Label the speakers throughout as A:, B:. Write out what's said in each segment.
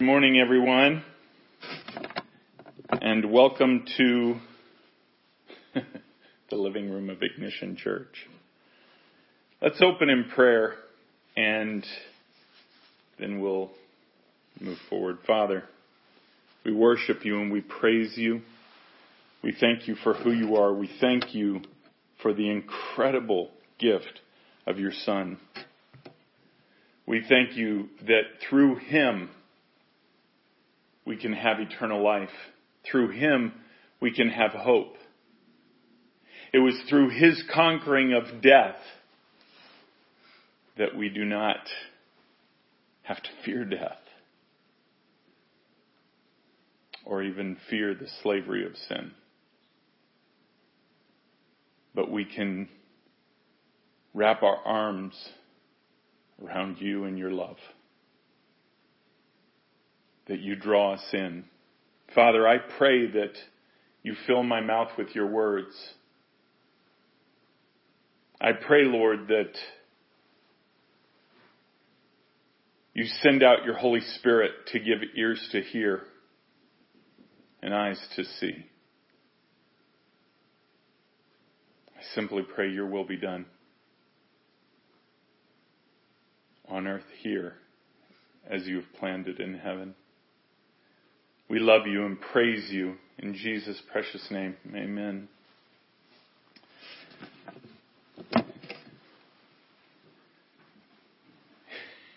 A: Good morning, everyone, and welcome to the living room of Ignition Church. Let's open in prayer and then we'll move forward. Father, we worship you and we praise you. We thank you for who you are. We thank you for the incredible gift of your Son. We thank you that through him we can have eternal life. Through him we can have hope. It was through his conquering of death that we do not have to fear death or even fear the slavery of sin. But we can wrap our arms around you and your love. That you draw us in. Father, I pray that you fill my mouth with your words. I pray, Lord, that you send out your Holy Spirit to give ears to hear and eyes to see. I simply pray your will be done. on earth here as you have planned it in heaven. We love you and praise you in Jesus' precious name. Amen.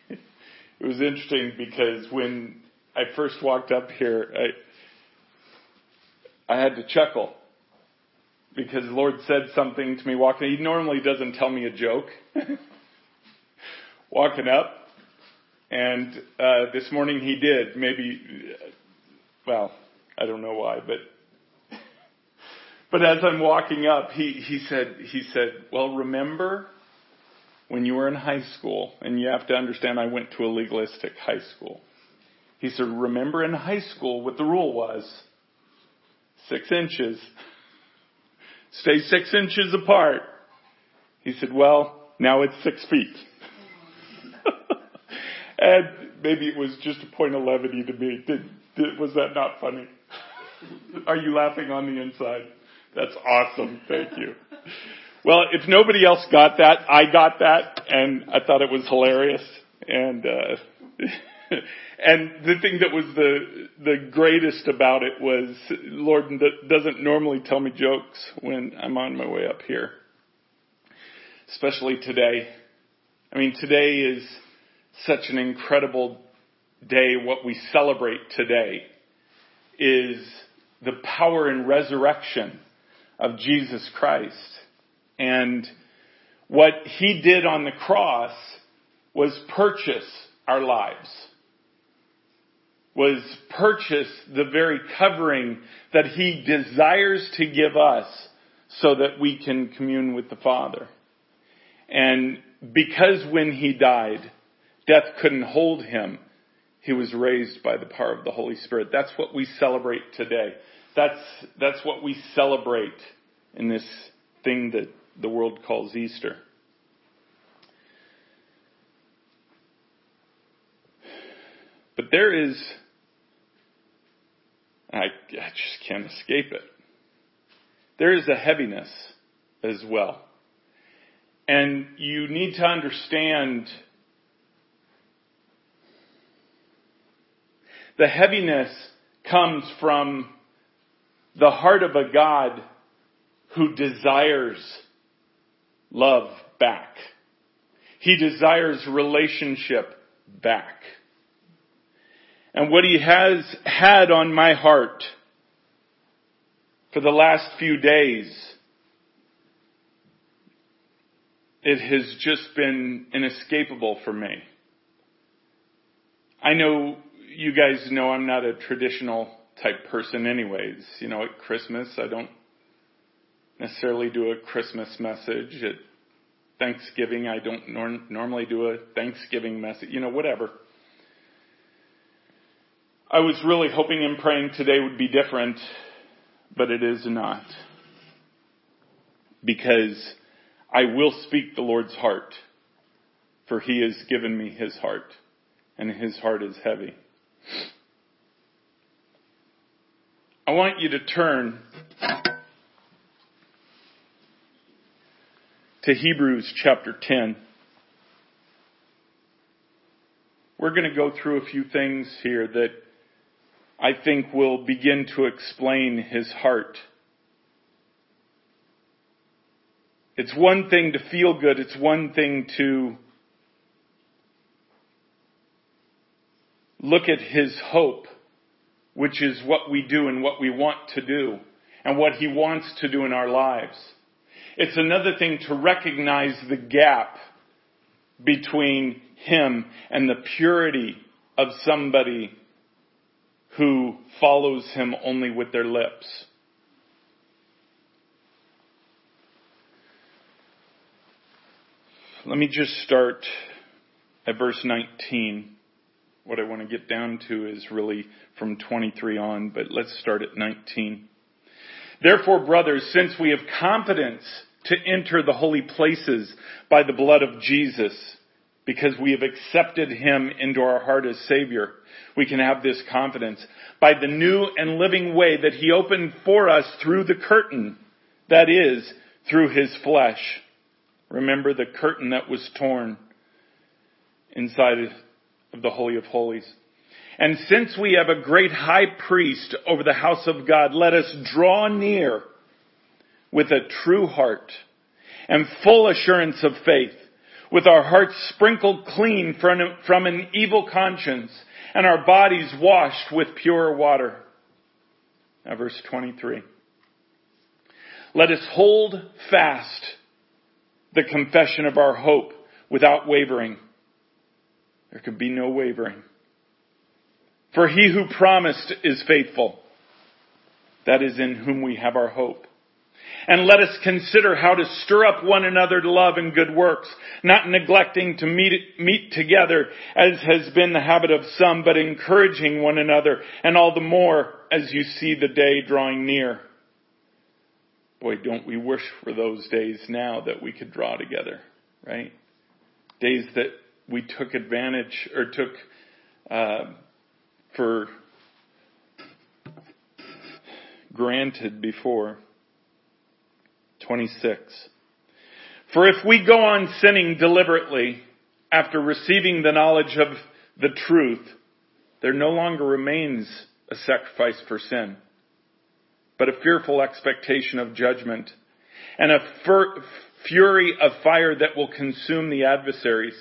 A: It was interesting because when I first walked up here, I, I had to chuckle because the Lord said something to me walking. He normally doesn't tell me a joke. walking up, and uh, this morning he did. Maybe, well, I don't know why, but but as I'm walking up, he he said he said, "Well, remember." When you were in high school, and you have to understand I went to a legalistic high school. He said, remember in high school what the rule was? Six inches. Stay six inches apart. He said, well, now it's six feet. And maybe it was just a point of levity to me. Did, did, was that not funny? Are you laughing on the inside? That's awesome. Thank you. Well, if nobody else got that, I got that, and I thought it was hilarious. And uh, and the thing that was the the greatest about it was Lord doesn't normally tell me jokes when I'm on my way up here, especially today. I mean, today is such an incredible day, what we celebrate today is the power and resurrection of Jesus Christ. And what he did on the cross was purchase our lives. Was purchase the very covering that he desires to give us so that we can commune with the Father. And because when he died, Death couldn't hold him. He was raised by the power of the Holy Spirit. That's what we celebrate today. That's, that's what we celebrate in this thing that the world calls Easter. But there is, I, I just can't escape it. There is a heaviness as well. And you need to understand The heaviness comes from the heart of a God who desires love back. He desires relationship back. And what he has had on my heart for the last few days, it has just been inescapable for me. I know you guys know I'm not a traditional type person anyways. You know, at Christmas, I don't necessarily do a Christmas message. At Thanksgiving, I don't nor- normally do a Thanksgiving message. You know, whatever. I was really hoping and praying today would be different, but it is not. Because I will speak the Lord's heart, for He has given me His heart, and His heart is heavy. I want you to turn to Hebrews chapter 10. We're going to go through a few things here that I think will begin to explain his heart. It's one thing to feel good. It's one thing to look at his hope, which is what we do and what we want to do and what he wants to do in our lives. It's another thing to recognize the gap between him and the purity of somebody who follows him only with their lips. Let me just start at verse 19. What I want to get down to is really from 23 on, but let's start at 19. Therefore, brothers, since we have confidence to enter the holy places by the blood of Jesus, because we have accepted him into our heart as Savior, we can have this confidence by the new and living way that he opened for us through the curtain, that is, through his flesh. Remember the curtain that was torn inside of the Holy of Holies. And since we have a great high priest over the house of God, let us draw near with a true heart and full assurance of faith, with our hearts sprinkled clean from an evil conscience and our bodies washed with pure water. Now verse 23. Let us hold fast the confession of our hope without wavering. There could be no wavering. For he who promised is faithful. That is in whom we have our hope. And let us consider how to stir up one another to love and good works, not neglecting to meet, meet together as has been the habit of some, but encouraging one another, and all the more as you see the day drawing near. Boy, don't we wish for those days now that we could draw together, right? Days that we took advantage or took uh, for granted before. 26. For if we go on sinning deliberately after receiving the knowledge of the truth, there no longer remains a sacrifice for sin, but a fearful expectation of judgment and a fur- fury of fire that will consume the adversaries.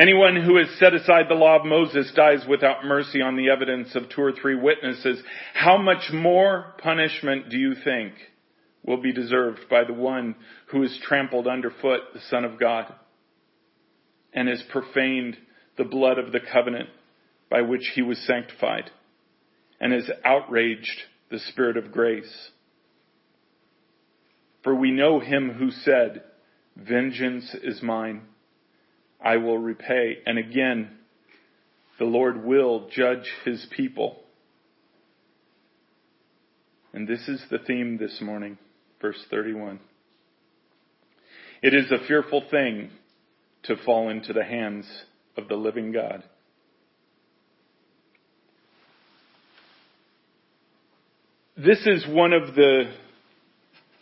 A: Anyone who has set aside the law of Moses dies without mercy on the evidence of two or three witnesses. How much more punishment do you think will be deserved by the one who has trampled underfoot the Son of God and has profaned the blood of the covenant by which he was sanctified and has outraged the Spirit of grace. For we know him who said, Vengeance is mine. I will repay. And again, the Lord will judge his people. And this is the theme this morning verse 31. It is a fearful thing to fall into the hands of the living God. This is one of the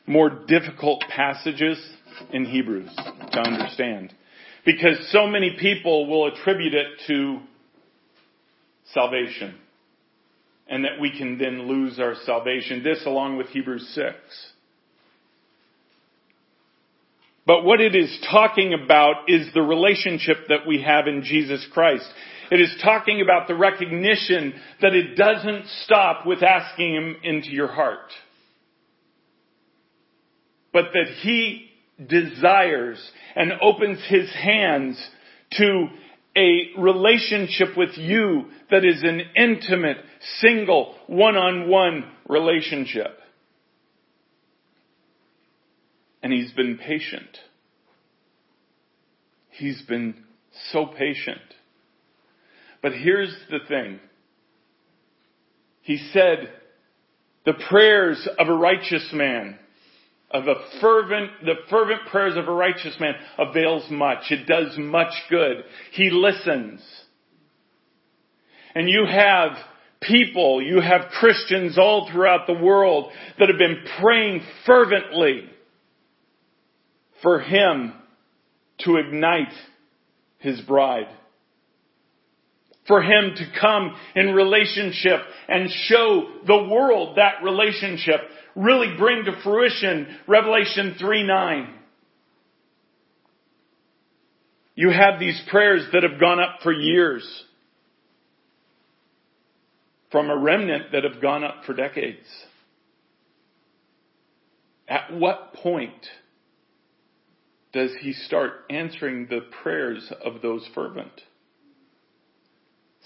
A: more difficult passages in Hebrews to understand because so many people will attribute it to salvation and that we can then lose our salvation. This along with Hebrews 6. But what it is talking about is the relationship that we have in Jesus Christ. It is talking about the recognition that it doesn't stop with asking Him into your heart. But that He desires and opens His hands to a relationship with you that is an intimate, single, one-on-one relationship and he's been patient. He's been so patient. But here's the thing. He said, the prayers of a righteous man, of a fervent, the fervent prayers of a righteous man avails much. It does much good. He listens. And you have people, you have Christians all throughout the world that have been praying fervently for Him to ignite His bride. For Him to come in relationship and show the world that relationship. Really bring to fruition Revelation 3 9. You have these prayers that have gone up for years from a remnant that have gone up for decades. At what point does he start answering the prayers of those fervent?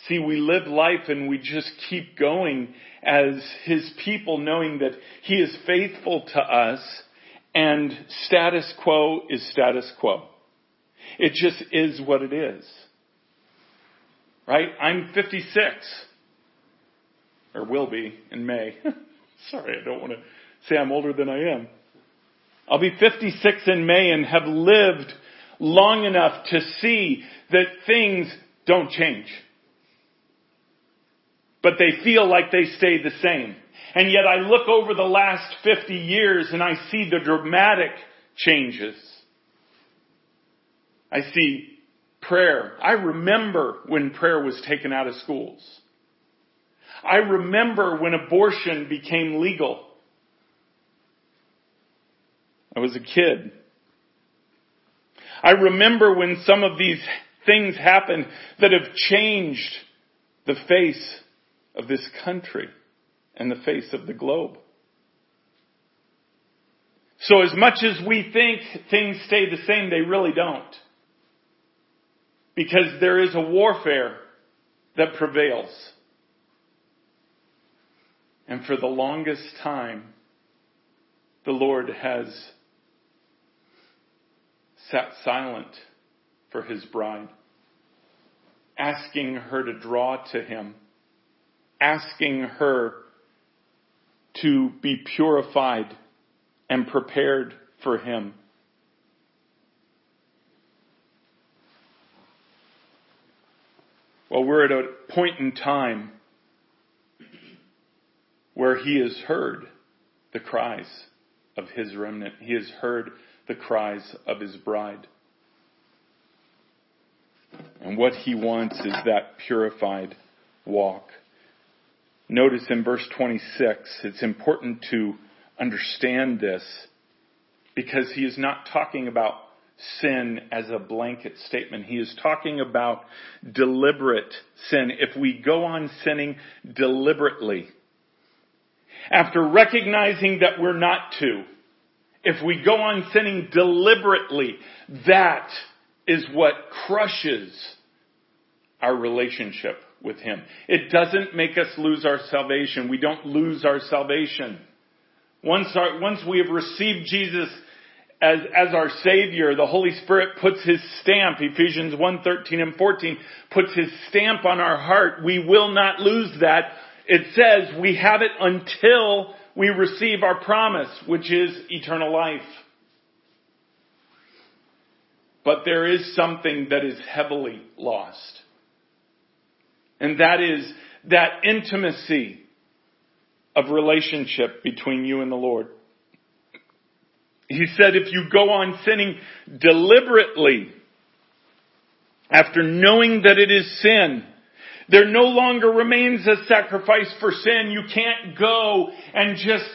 A: See, we live life and we just keep going as his people knowing that he is faithful to us and status quo is status quo. It just is what it is. Right? I'm 56 or will be in May. Sorry, I don't want to say I'm older than I am. I'll be 56 in May and have lived long enough to see that things don't change. But they feel like they stay the same. And yet I look over the last 50 years and I see the dramatic changes. I see prayer. I remember when prayer was taken out of schools. I remember when abortion became legal. I was a kid. I remember when some of these things happened that have changed the face of this country and the face of the globe. So as much as we think things stay the same, they really don't. Because there is a warfare that prevails. And for the longest time, the Lord has sat silent for his bride, asking her to draw to him, asking her to be purified and prepared for him. Well, we're at a point in time where he has heard the cries of his remnant. He has heard the cries of his bride. And what he wants is that purified walk. Notice in verse 26, it's important to understand this because he is not talking about sin as a blanket statement. He is talking about deliberate sin. If we go on sinning deliberately, after recognizing that we're not to, if we go on sinning deliberately, that is what crushes our relationship with Him. It doesn't make us lose our salvation. We don't lose our salvation. Once, our, once we have received Jesus as, as our Savior, the Holy Spirit puts His stamp, Ephesians 1, 13 and 14, puts His stamp on our heart. We will not lose that it says we have it until we receive our promise, which is eternal life. But there is something that is heavily lost. And that is that intimacy of relationship between you and the Lord. He said if you go on sinning deliberately, after knowing that it is sin, there no longer remains a sacrifice for sin. You can't go and just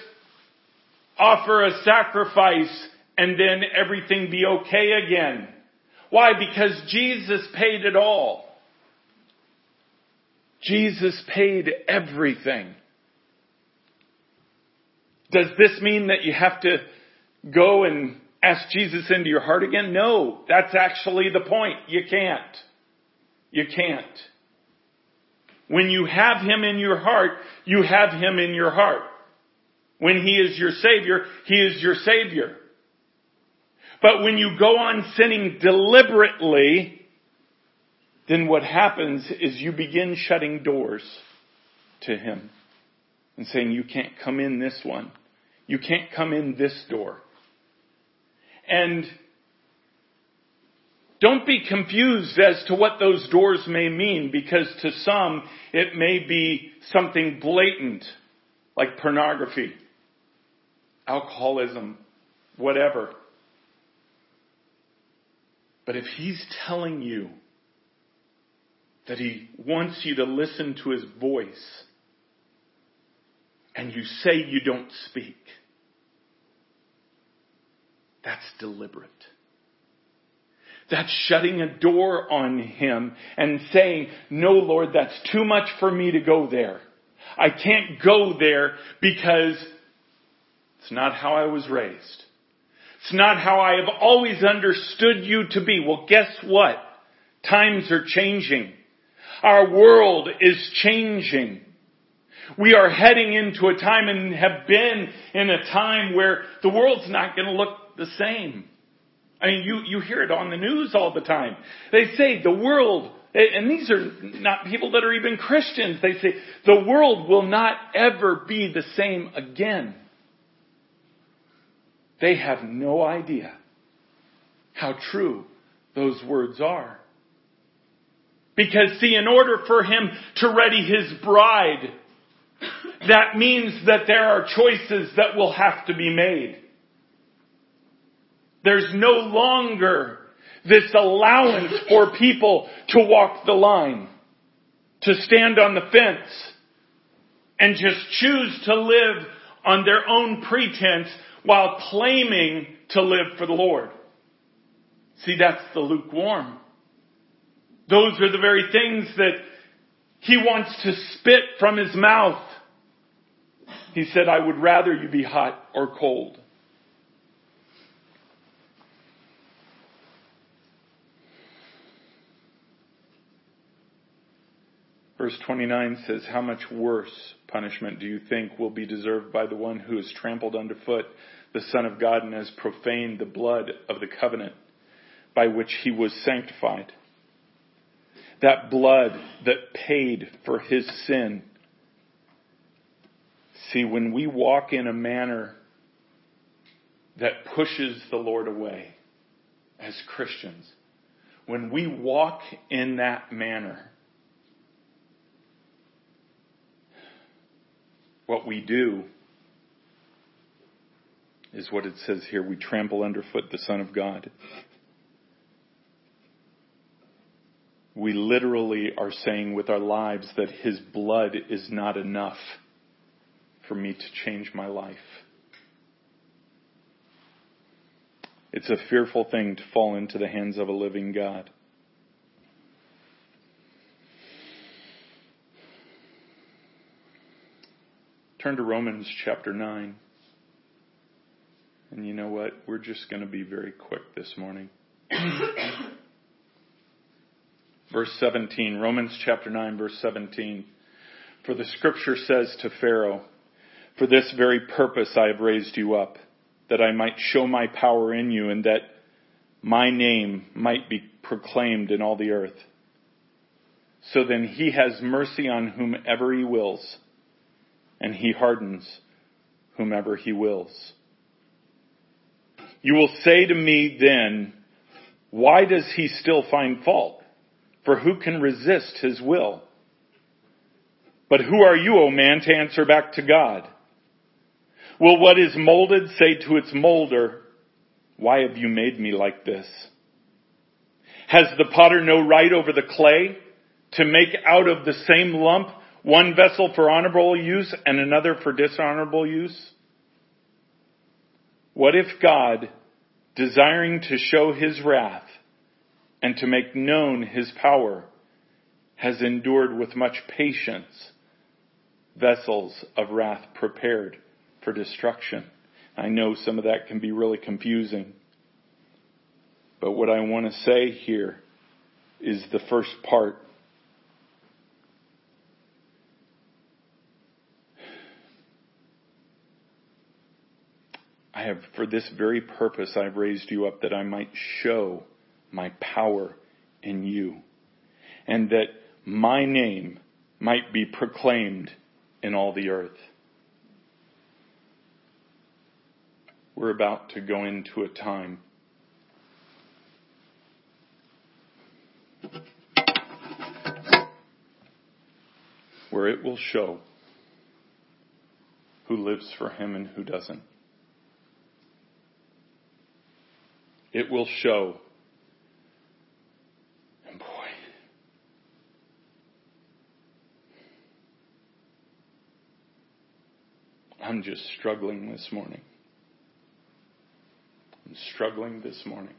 A: offer a sacrifice and then everything be okay again. Why? Because Jesus paid it all. Jesus paid everything. Does this mean that you have to go and ask Jesus into your heart again? No, that's actually the point. You can't. You can't. When you have Him in your heart, you have Him in your heart. When He is your Savior, He is your Savior. But when you go on sinning deliberately, then what happens is you begin shutting doors to Him and saying, you can't come in this one. You can't come in this door. And Don't be confused as to what those doors may mean because to some it may be something blatant like pornography, alcoholism, whatever. But if he's telling you that he wants you to listen to his voice and you say you don't speak, that's deliberate. That's shutting a door on him and saying, no Lord, that's too much for me to go there. I can't go there because it's not how I was raised. It's not how I have always understood you to be. Well, guess what? Times are changing. Our world is changing. We are heading into a time and have been in a time where the world's not going to look the same. I mean, you, you hear it on the news all the time. They say the world, and these are not people that are even Christians, they say the world will not ever be the same again. They have no idea how true those words are. Because see, in order for him to ready his bride, that means that there are choices that will have to be made. There's no longer this allowance for people to walk the line, to stand on the fence, and just choose to live on their own pretense while claiming to live for the Lord. See, that's the lukewarm. Those are the very things that he wants to spit from his mouth. He said, I would rather you be hot or cold. Verse 29 says, How much worse punishment do you think will be deserved by the one who has trampled underfoot the Son of God and has profaned the blood of the covenant by which he was sanctified? That blood that paid for his sin. See, when we walk in a manner that pushes the Lord away as Christians, when we walk in that manner, what we do is what it says here. We trample underfoot the Son of God. We literally are saying with our lives that His blood is not enough for me to change my life. It's a fearful thing to fall into the hands of a living God. Turn to Romans chapter 9. And you know what? We're just going to be very quick this morning. verse 17, Romans chapter 9, verse 17. For the scripture says to Pharaoh, For this very purpose I have raised you up, that I might show my power in you and that my name might be proclaimed in all the earth. So then he has mercy on whomever he wills and he hardens whomever he wills. You will say to me then, why does he still find fault? For who can resist his will? But who are you, O man, to answer back to God? Will what is molded say to its molder, why have you made me like this? Has the potter no right over the clay to make out of the same lump one vessel for honorable use and another for dishonorable use? What if God, desiring to show his wrath and to make known his power, has endured with much patience vessels of wrath prepared for destruction? I know some of that can be really confusing. But what I want to say here is the first part I have, for this very purpose, I've raised you up that I might show my power in you, and that my name might be proclaimed in all the earth. We're about to go into a time where it will show who lives for him and who doesn't. It will show I'm just struggling this morning. I'm struggling this morning.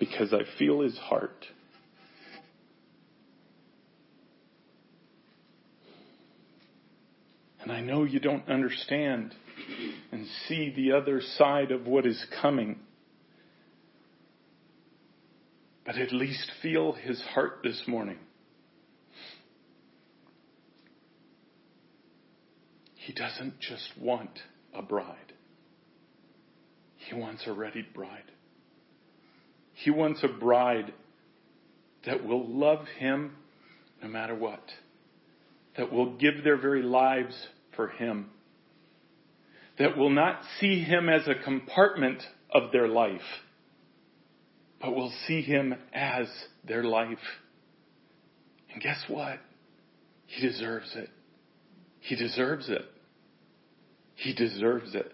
A: Because I feel his heart. And I know you don't understand and see the other side of what is coming. But at least feel his heart this morning. He doesn't just want a bride. He wants a ready bride. He wants a bride that will love him no matter what, that will give their very lives for Him. That will not see Him as a compartment of their life, but will see Him as their life. And guess what? He deserves it. He deserves it. He deserves it.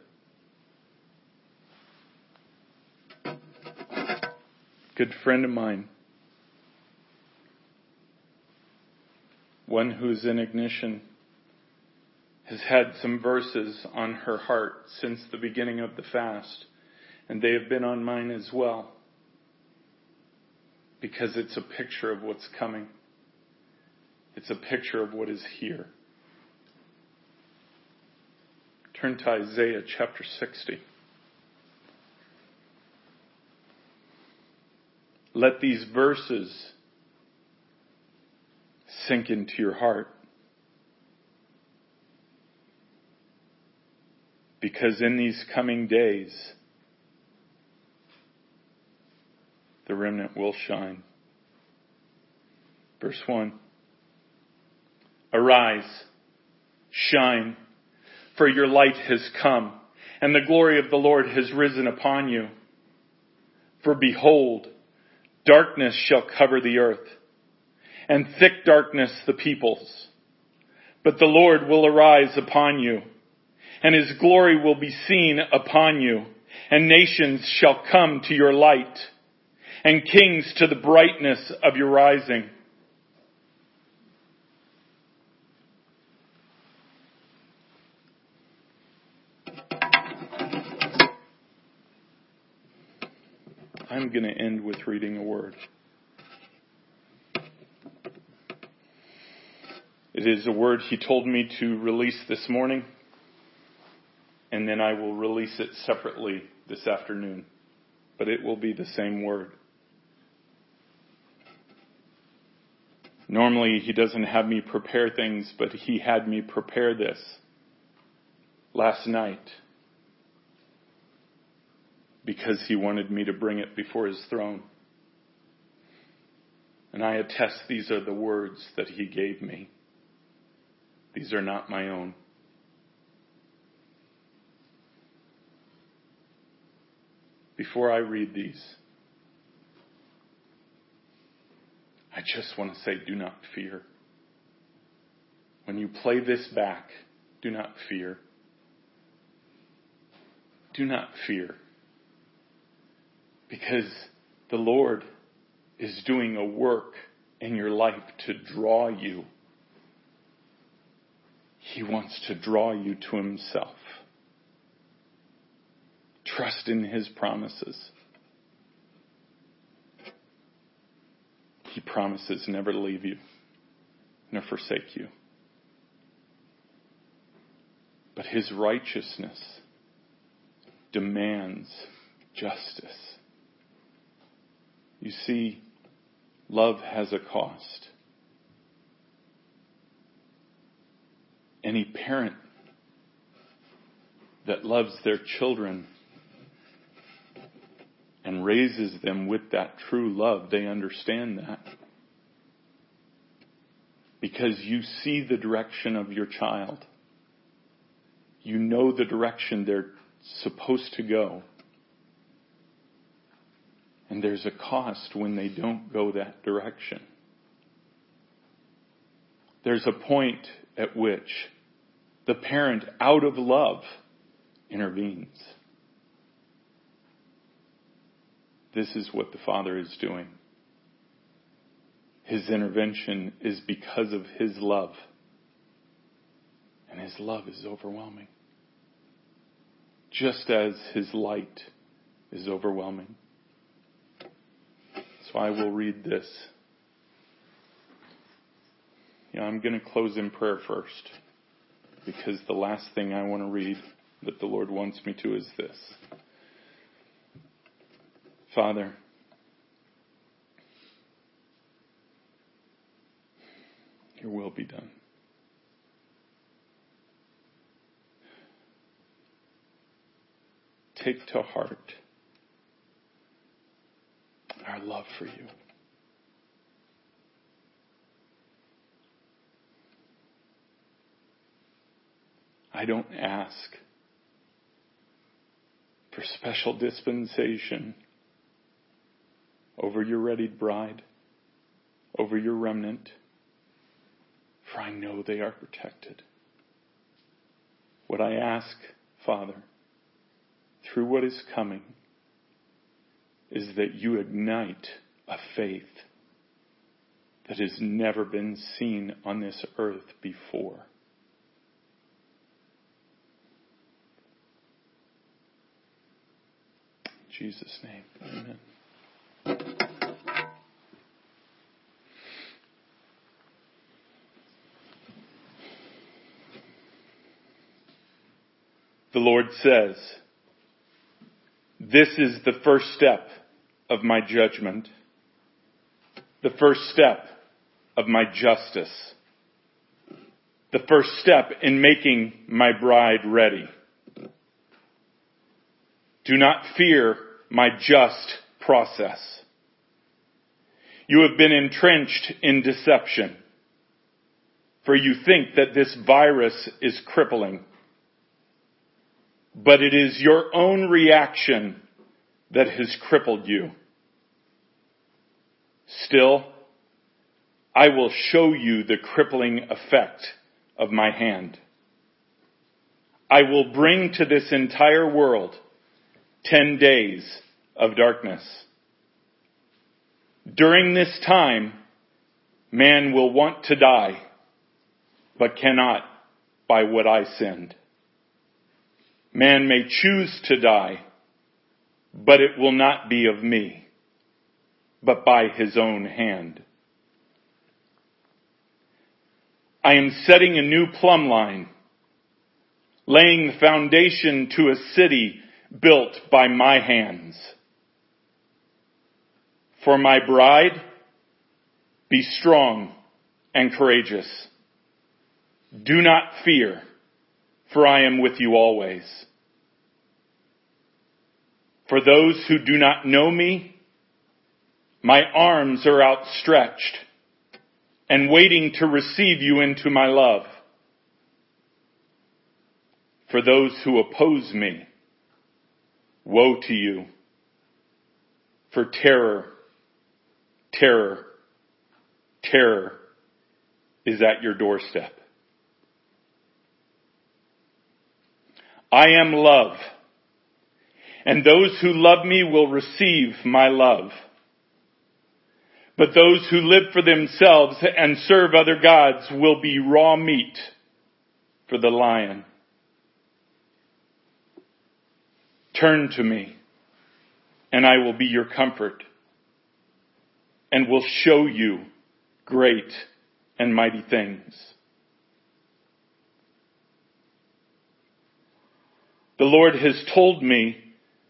A: Good friend of mine, one who's in ignition, has had some verses on her heart since the beginning of the fast, and they have been on mine as well, because it's a picture of what's coming. It's a picture of what is here. Turn to Isaiah chapter 60. Let these verses sink into your heart. Because in these coming days, the remnant will shine. Verse 1 Arise, shine, for your light has come, and the glory of the Lord has risen upon you. For behold, darkness shall cover the earth, and thick darkness the peoples. But the Lord will arise upon you and his glory will be seen upon you, and nations shall come to your light, and kings to the brightness of your rising. I'm going to end with reading a word. It is a word he told me to release this morning and then I will release it separately this afternoon. But it will be the same word. Normally, he doesn't have me prepare things, but he had me prepare this last night because he wanted me to bring it before his throne. And I attest these are the words that he gave me. These are not my own. before I read these, I just want to say do not fear. When you play this back, do not fear. Do not fear. Because the Lord is doing a work in your life to draw you. He wants to draw you to Himself. Trust in His promises. He promises never to leave you, nor forsake you. But His righteousness demands justice. You see, love has a cost. Any parent that loves their children and raises them with that true love, they understand that. Because you see the direction of your child. You know the direction they're supposed to go. And there's a cost when they don't go that direction. There's a point at which the parent, out of love, intervenes. This is what the Father is doing. His intervention is because of His love. And His love is overwhelming. Just as His light is overwhelming. So I will read this. I'm going to close in prayer first because the last thing I want to read that the Lord wants me to is this. Father, your will be done. Take to heart our love for you. I don't ask for special dispensation over your readied bride, over your remnant, for I know they are protected. What I ask, Father, through what is coming, is that you ignite a faith that has never been seen on this earth before. Jesus' name, amen. The Lord says, this is the first step of my judgment, the first step of my justice, the first step in making my bride ready. Do not fear my just process. You have been entrenched in deception, for you think that this virus is crippling. But it is your own reaction that has crippled you. Still, I will show you the crippling effect of my hand. I will bring to this entire world ten days of darkness. During this time, man will want to die, but cannot by what I sinned. Man may choose to die, but it will not be of me, but by his own hand. I am setting a new plumb line, laying the foundation to a city built by my hands. For my bride, be strong and courageous. Do not fear, for I am with you always. For those who do not know me, my arms are outstretched and waiting to receive you into my love. For those who oppose me, woe to you. For terror terror, terror is at your doorstep. I am love, and those who love me will receive my love. But those who live for themselves and serve other gods will be raw meat for the lion. Turn to me, and I will be your comfort and will show you great and mighty things. The Lord has told me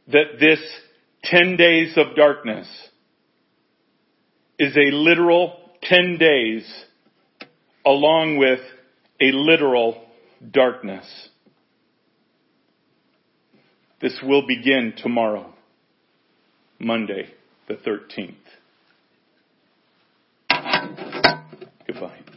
A: that this 10 days of darkness is a literal 10 days along with a literal darkness. This will begin tomorrow, Monday the 13th. Goodbye.